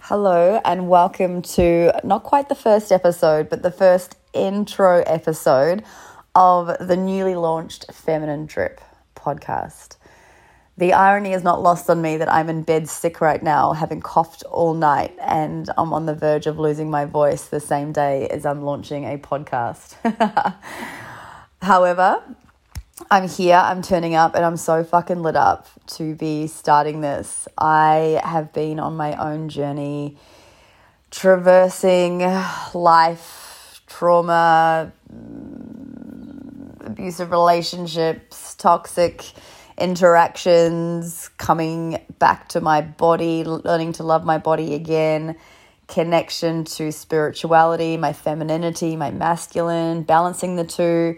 Hello, and welcome to not quite the first episode, but the first intro episode of the newly launched Feminine Drip podcast. The irony is not lost on me that I'm in bed sick right now, having coughed all night, and I'm on the verge of losing my voice the same day as I'm launching a podcast. However, I'm here, I'm turning up, and I'm so fucking lit up to be starting this. I have been on my own journey, traversing life, trauma, abusive relationships, toxic interactions, coming back to my body, learning to love my body again, connection to spirituality, my femininity, my masculine, balancing the two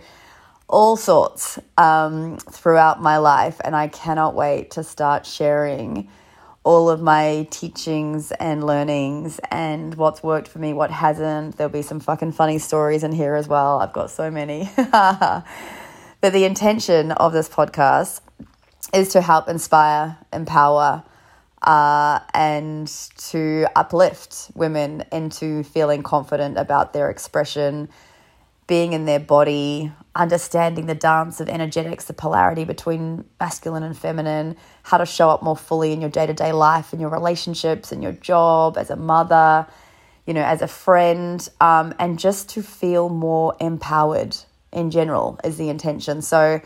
all sorts um, throughout my life, and I cannot wait to start sharing all of my teachings and learnings and what's worked for me, what hasn't. There'll be some fucking funny stories in here as well. I've got so many. but the intention of this podcast is to help inspire, empower, uh, and to uplift women into feeling confident about their expression, being in their body, understanding the dance of energetics, the polarity between masculine and feminine, how to show up more fully in your day to day life, in your relationships, in your job, as a mother, you know, as a friend, um, and just to feel more empowered in general is the intention. So,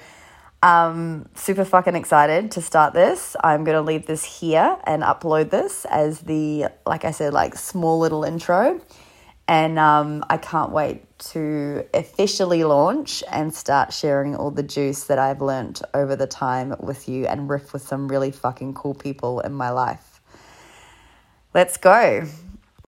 um, super fucking excited to start this. I'm to leave this here and upload this as the, like I said, like small little intro. And um, I can't wait to officially launch and start sharing all the juice that I've learnt over the time with you and riff with some really fucking cool people in my life. Let's go.